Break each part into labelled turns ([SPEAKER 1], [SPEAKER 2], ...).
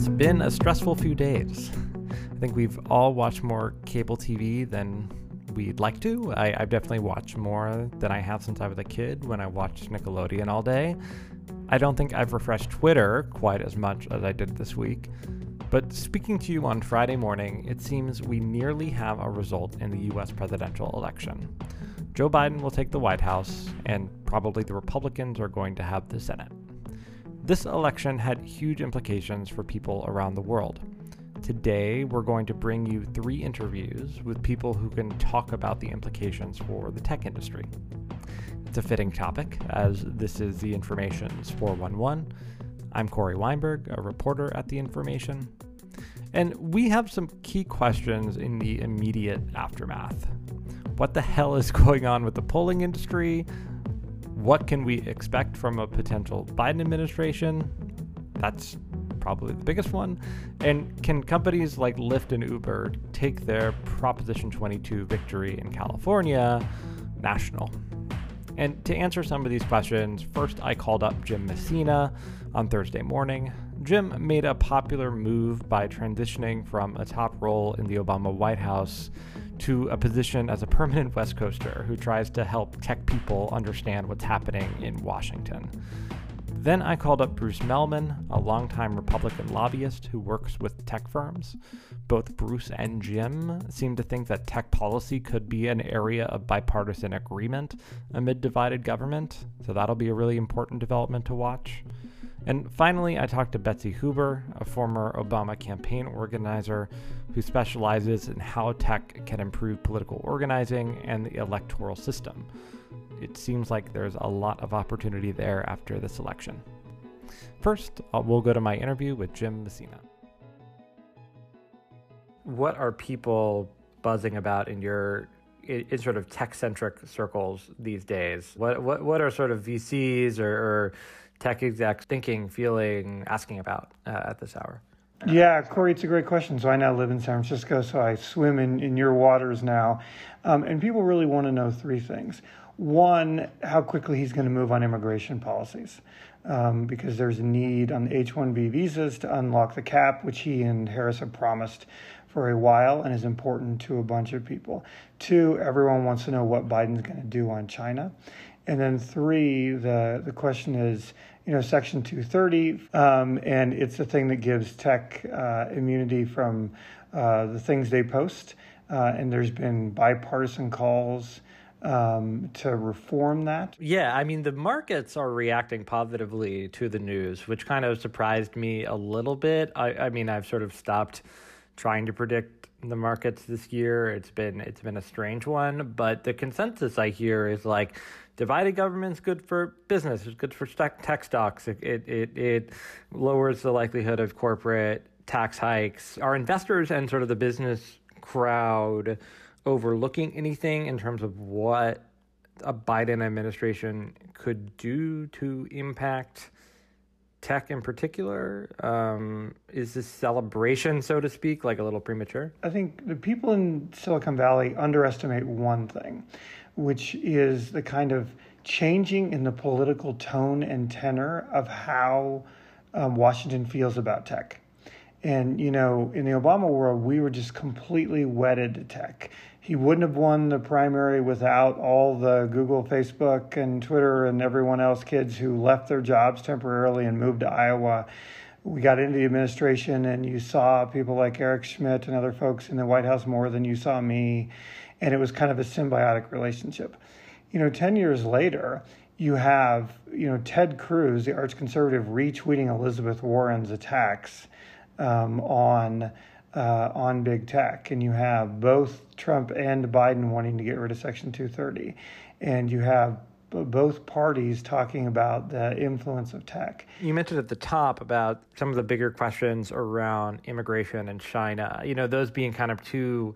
[SPEAKER 1] It's been a stressful few days. I think we've all watched more cable TV than we'd like to. I, have definitely watched more than I have since I was a kid when I watched Nickelodeon all day. I don't think I've refreshed Twitter quite as much as I did this week. But speaking to you on Friday morning, it seems we nearly have a result in the US presidential election. Joe Biden will take the White House, and probably the Republicans are going to have the Senate. This election had huge implications for people around the world. Today, we're going to bring you three interviews with people who can talk about the implications for the tech industry. It's a fitting topic, as this is the Information's 411. I'm Cory Weinberg, a reporter at The Information. And we have some key questions in the immediate aftermath. What the hell is going on with the polling industry? What can we expect from a potential Biden administration? That's probably the biggest one. And can companies like Lyft and Uber take their Proposition 22 victory in California national? And to answer some of these questions, first I called up Jim Messina on Thursday morning. Jim made a popular move by transitioning from a top role in the Obama White House to a position as a permanent West Coaster who tries to help tech people understand what's happening in Washington. Then I called up Bruce Mehlman, a longtime Republican lobbyist who works with tech firms. Both Bruce and Jim seem to think that tech policy could be an area of bipartisan agreement amid divided government, so that'll be a really important development to watch. And finally, I talked to Betsy Hoover, a former Obama campaign organizer who specializes in how tech can improve political organizing and the electoral system. It seems like there's a lot of opportunity there after this election. First, uh, we'll go to my interview with Jim Messina. What are people buzzing about in your in, sort of tech centric circles these days? What what what are sort of VCs or, or tech execs thinking, feeling, asking about uh, at this hour?
[SPEAKER 2] Yeah, Cory, it's a great question. So I now live in San Francisco, so I swim in, in your waters now. Um, and people really want to know three things. One, how quickly he's going to move on immigration policies, um, because there's a need on H 1B visas to unlock the cap, which he and Harris have promised for a while and is important to a bunch of people. Two, everyone wants to know what Biden's going to do on China. And then three, the, the question is, you know, Section 230, um, and it's a thing that gives tech uh, immunity from uh, the things they post. Uh, and there's been bipartisan calls um, to reform that.
[SPEAKER 1] Yeah, I mean, the markets are reacting positively to the news, which kind of surprised me a little bit. I, I mean, I've sort of stopped trying to predict the markets this year. It's been it's been a strange one, but the consensus I hear is like divided government's good for business. It's good for tech stocks. It, it, it, it lowers the likelihood of corporate tax hikes. Are investors and sort of the business crowd overlooking anything in terms of what a Biden administration could do to impact tech in particular? Um, is this celebration, so to speak, like a little premature?
[SPEAKER 2] I think the people in Silicon Valley underestimate one thing, which is the kind of changing in the political tone and tenor of how um, Washington feels about tech. And, you know, in the Obama world, we were just completely wedded to tech. He wouldn't have won the primary without all the Google, Facebook, and Twitter and everyone else kids who left their jobs temporarily and moved to Iowa. We got into the administration, and you saw people like Eric Schmidt and other folks in the White House more than you saw me and it was kind of a symbiotic relationship. You know, 10 years later, you have, you know, Ted Cruz, the arch conservative, retweeting Elizabeth Warren's attacks um, on uh, on big tech, and you have both Trump and Biden wanting to get rid of Section 230, and you have both parties talking about the influence of tech.
[SPEAKER 1] You mentioned at the top about some of the bigger questions around immigration and China. You know, those being kind of two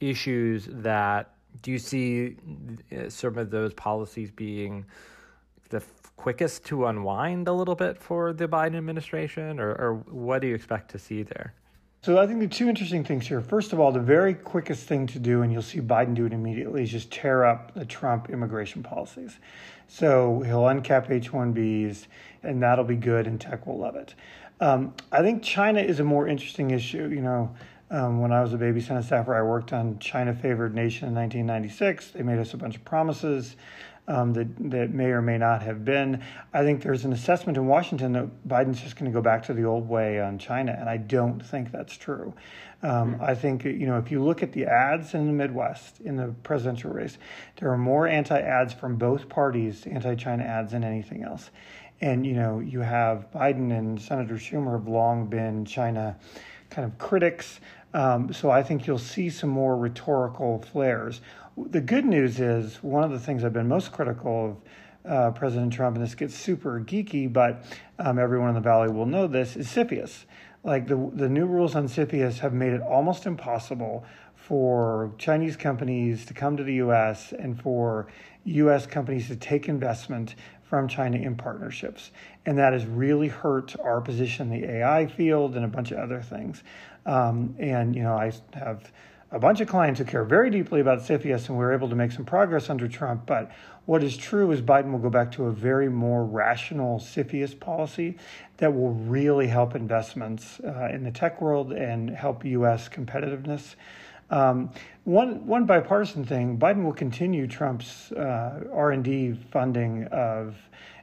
[SPEAKER 1] issues that do you see uh, some of those policies being the quickest to unwind a little bit for the Biden administration, or, or what do you expect to see there?
[SPEAKER 2] So I think the two interesting things here. First of all, the very quickest thing to do, and you'll see Biden do it immediately, is just tear up the Trump immigration policies. So he'll uncap H-1Bs, and that'll be good, and tech will love it. Um, I think China is a more interesting issue. You know, um, when I was a baby Senate staffer, I worked on China Favored Nation in 1996. They made us a bunch of promises um, that, that may or may not have been. I think there's an assessment in Washington that Biden's just going to go back to the old way on China, and I don't think that's true. Um, mm-hmm. I think, you know, if you look at the ads in the Midwest in the presidential race, there are more anti ads from both parties, anti China ads, than anything else. And, you know, you have Biden and Senator Schumer have long been China kind of critics. Um, so I think you'll see some more rhetorical flares. The good news is one of the things I've been most critical of uh, President Trump, and this gets super geeky, but um, everyone in the Valley will know this, is CFIUS. Like the, the new rules on CFIUS have made it almost impossible for Chinese companies to come to the US and for US companies to take investment from China in partnerships. And that has really hurt our position in the AI field and a bunch of other things. Um, and, you know, I have a bunch of clients who care very deeply about CFIUS, and we were able to make some progress under Trump. But what is true is Biden will go back to a very more rational CFIUS policy that will really help investments uh, in the tech world and help U.S. competitiveness. Um, one one bipartisan thing: Biden will continue Trump's uh, R and D funding of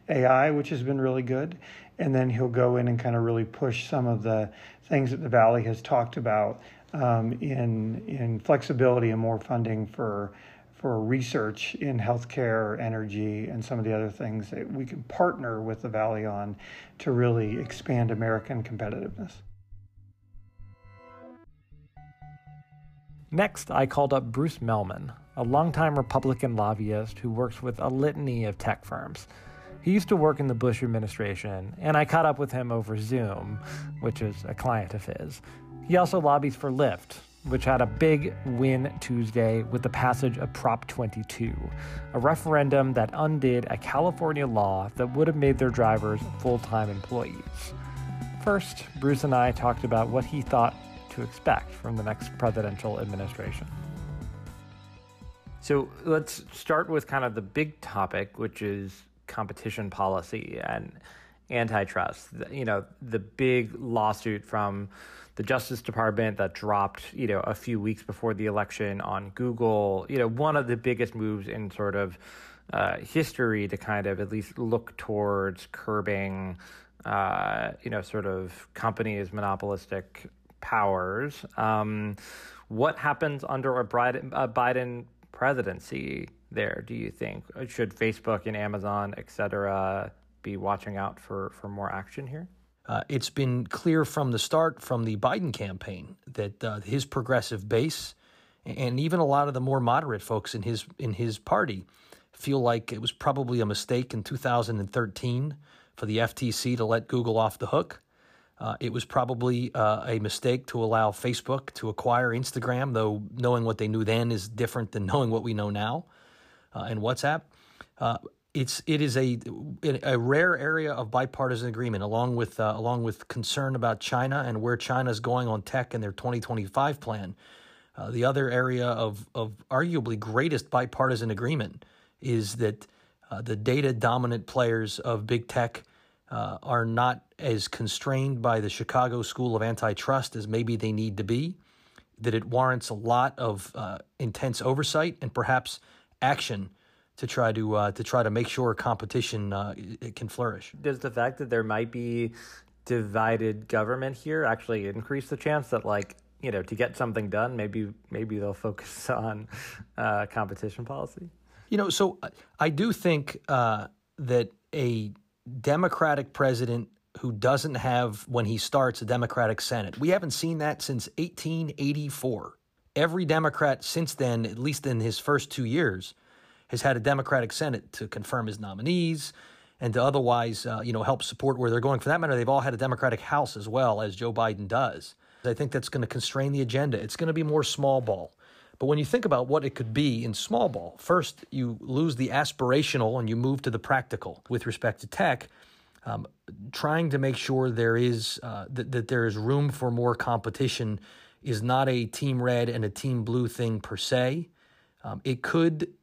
[SPEAKER 2] AI, which has been really good, and then he'll go in and kind of really push some of the things that the Valley has talked about um, in in flexibility and more funding for for research in healthcare, energy, and some of the other things that we can partner with the Valley on to really expand American competitiveness.
[SPEAKER 1] Next, I called up Bruce Mehlman, a longtime Republican lobbyist who works with a litany of tech firms. He used to work in the Bush administration, and I caught up with him over Zoom, which is a client of his. He also lobbies for Lyft, which had a big win Tuesday with the passage of Prop 22, a referendum that undid a California law that would have made their drivers full time employees. First, Bruce and I talked about what he thought to expect from the next presidential administration. So let's start with kind of the big topic, which is competition policy and antitrust. You know, the big lawsuit from the Justice Department that dropped, you know, a few weeks before the election on Google. You know, one of the biggest moves in sort of uh, history to kind of at least look towards curbing, uh, you know, sort of companies' monopolistic powers. Um, what happens under a Biden, a Biden presidency there, do you think? Should Facebook and Amazon, et cetera, be watching out for, for more action here?
[SPEAKER 3] Uh, it's been clear from the start, from the Biden campaign, that uh, his progressive base and even a lot of the more moderate folks in his in his party feel like it was probably a mistake in 2013 for the FTC to let Google off the hook. Uh, it was probably uh, a mistake to allow Facebook to acquire Instagram, though knowing what they knew then is different than knowing what we know now, uh, and WhatsApp. Uh, it's it is a a rare area of bipartisan agreement, along with uh, along with concern about China and where China is going on tech and their 2025 plan. Uh, the other area of of arguably greatest bipartisan agreement is that the data dominant players of big tech uh, are not as constrained by the Chicago School of Antitrust as maybe they need to be, that it warrants a lot of uh, intense oversight and perhaps action to try to uh, to try to make sure competition uh, it can flourish.
[SPEAKER 1] Does the fact that there might be divided government here actually increase the chance that like you know to get something done maybe maybe they'll focus on uh, competition policy?
[SPEAKER 3] You know, so I do think uh, that a Democratic president who doesn't have, when he starts, a Democratic Senate. We haven't seen that since 1884. Every Democrat since then, at least in his first two years, has had a Democratic Senate to confirm his nominees and to otherwise, uh, you know, help support where they're going. For that matter, they've all had a Democratic House as well, as Joe Biden does. I think that's going to constrain the agenda. It's going to be more small ball. But when you think about what it could be in small ball, first you lose the aspirational and you move to the practical with respect to tech. Um, trying to make sure there is uh, that, that there is room for more competition is not a team red and a team blue thing per se. Um, it could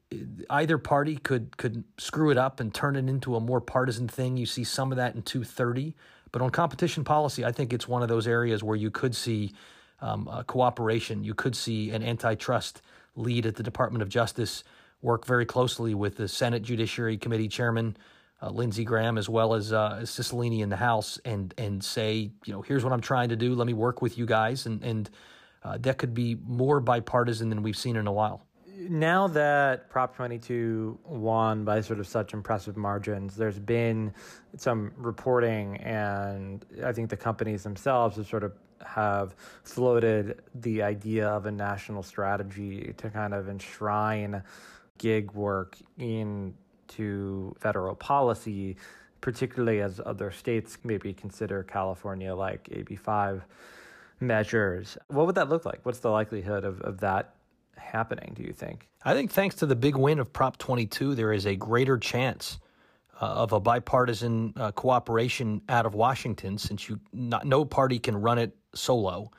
[SPEAKER 3] either party could could screw it up and turn it into a more partisan thing. You see some of that in 230, But on competition policy, I think it's one of those areas where you could see um, cooperation. You could see an antitrust lead at the Department of Justice work very closely with the Senate Judiciary Committee Chairman uh, Lindsey Graham as well as uh, Cicilline in the House and and say, you know, here's what I'm trying to do. Let me work with you guys, and and uh, that could be more bipartisan than we've seen in a while.
[SPEAKER 1] Now that Prop 22 won by sort of such impressive margins, there's been some reporting, and I think the companies themselves have sort of have floated the idea of a national strategy to kind of enshrine gig work into federal policy, particularly as other states maybe consider California like AB5 measures. What would that look like? What's the likelihood of, of that happening, do you think?
[SPEAKER 3] I think thanks to the big win of Prop 22, there is a greater chance uh, of a bipartisan uh, cooperation out of Washington since you not, no party can run it solo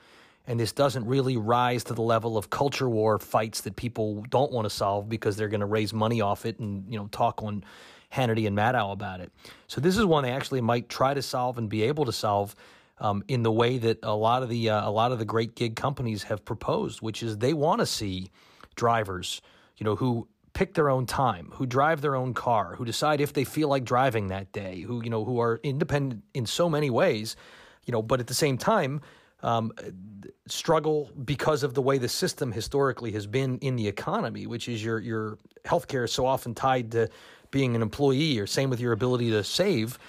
[SPEAKER 3] and this doesn't really rise to the level of culture war fights that people don't want to solve because they're going to raise money off it and you know talk on Hannity and Maddow about it. So this is one they actually might try to solve and be able to solve um, in the way that a lot of the uh, a lot of the great gig companies have proposed, which is they want to see drivers, you know, who pick their own time, who drive their own car, who decide if they feel like driving that day, who you know who are independent in so many ways, you know, but at the same time um, struggle because of the way the system historically has been in the economy, which is your your healthcare is so often tied to being an employee, or same with your ability to save.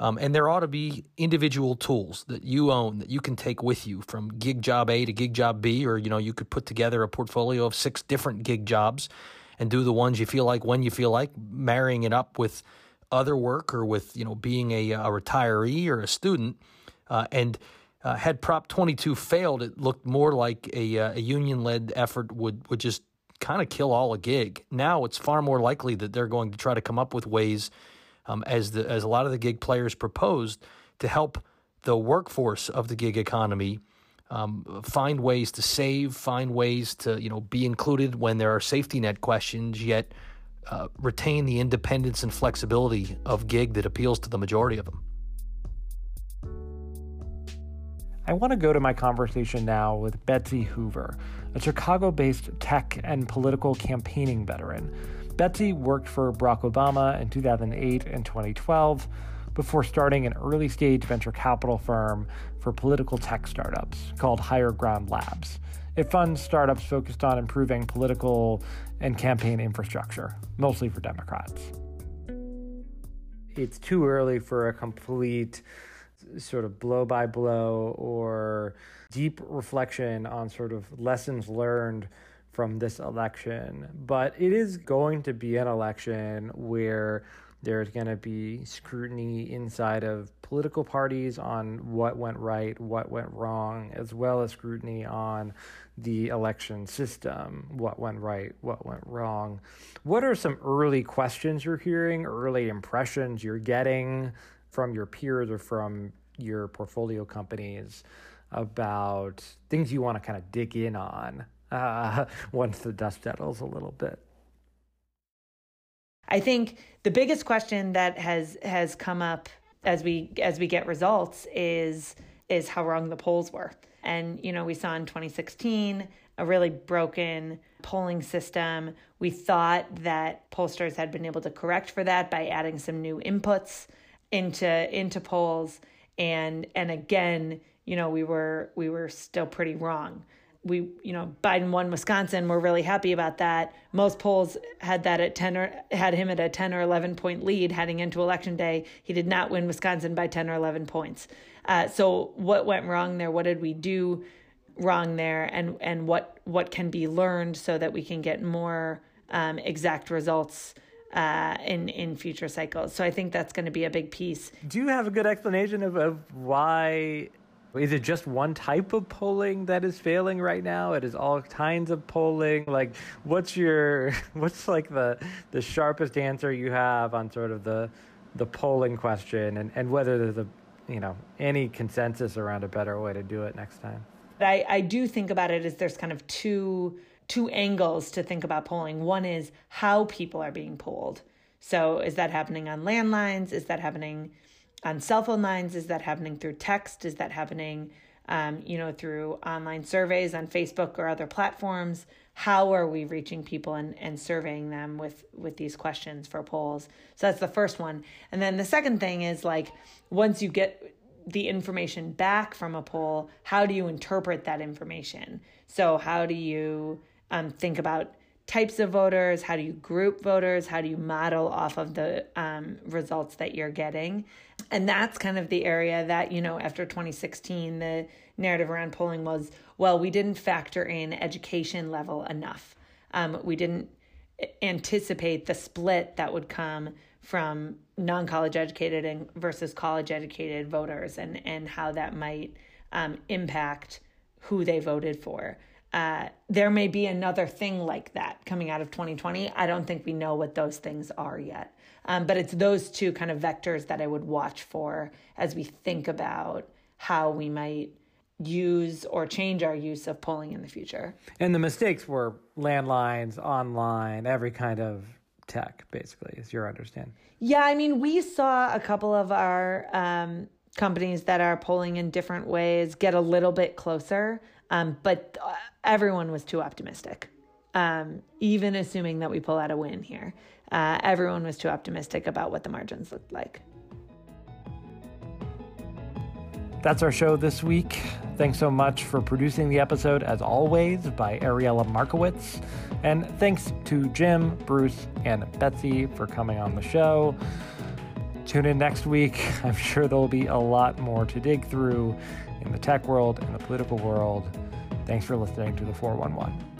[SPEAKER 3] Um, and there ought to be individual tools that you own that you can take with you from gig job A to gig job B, or you know you could put together a portfolio of six different gig jobs and do the ones you feel like when you feel like, marrying it up with other work or with you know being a, a retiree or a student, uh, and uh, had Prop 22 failed, it looked more like a, uh, a union led effort would, would just kind of kill all a gig. Now it's far more likely that they're going to try to come up with ways, um, as, the, as a lot of the gig players proposed, to help the workforce of the gig economy um, find ways to save, find ways to you know be included when there are safety net questions, yet uh, retain the independence and flexibility of gig that appeals to the majority of them.
[SPEAKER 1] I want to go to my conversation now with Betsy Hoover, a Chicago based tech and political campaigning veteran. Betsy worked for Barack Obama in 2008 and 2012 before starting an early stage venture capital firm for political tech startups called Higher Ground Labs. It funds startups focused on improving political and campaign infrastructure, mostly for Democrats. It's too early for a complete sort of blow by blow or deep reflection on sort of lessons learned from this election. But it is going to be an election where there's going to be scrutiny inside of political parties on what went right, what went wrong, as well as scrutiny on the election system, what went right, what went wrong. What are some early questions you're hearing, early impressions you're getting from your peers or from your portfolio companies about things you want to kind of dig in on uh, once the dust settles a little bit?
[SPEAKER 4] I think the biggest question that has has come up as we as we get results is is how wrong the polls were. And you know, we saw in 2016 a really broken polling system. We thought that pollsters had been able to correct for that by adding some new inputs into into polls and and again you know we were we were still pretty wrong we you know Biden won Wisconsin we're really happy about that most polls had that at 10 or had him at a 10 or 11 point lead heading into election day he did not win Wisconsin by 10 or 11 points uh, so what went wrong there what did we do wrong there and and what what can be learned so that we can get more um, exact results uh, in in future cycles. So I think that's going to be a big piece.
[SPEAKER 1] Do you have a good explanation of, of why? Is it just one type of polling that is failing right now? It is all kinds of polling. Like, what's your what's like the the sharpest answer you have on sort of the the polling question, and and whether there's a you know any consensus around a better way to do it next time?
[SPEAKER 4] I, I do think about it as there's kind of two two angles to think about polling. One is how people are being polled. So is that happening on landlines? Is that happening on cell phone lines? Is that happening through text? Is that happening, um, you know, through online surveys on Facebook or other platforms? How are we reaching people and, and surveying them with with these questions for polls? So that's the first one. And then the second thing is like once you get the information back from a poll, how do you interpret that information? So how do you um, think about types of voters? How do you group voters? How do you model off of the um, results that you're getting? And that's kind of the area that, you know, after 2016, the narrative around polling was well, we didn't factor in education level enough. Um, we didn't anticipate the split that would come from non college educated and versus college educated voters and, and how that might um, impact who they voted for uh, there may be another thing like that coming out of 2020. I don't think we know what those things are yet. Um, but it's those two kind of vectors that I would watch for as we think about how we might use or change our use of polling in the future.
[SPEAKER 1] And the mistakes were landlines, online, every kind of tech, basically, is your understanding.
[SPEAKER 4] Yeah, I mean, we saw a couple of our um, companies that are polling in different ways get a little bit closer. Um, but uh, everyone was too optimistic, um, even assuming that we pull out a win here. Uh, everyone was too optimistic about what the margins looked like.
[SPEAKER 1] That's our show this week. Thanks so much for producing the episode, as always, by Ariella Markowitz. And thanks to Jim, Bruce, and Betsy for coming on the show. Tune in next week. I'm sure there'll be a lot more to dig through in the tech world and the political world. Thanks for listening to the 411.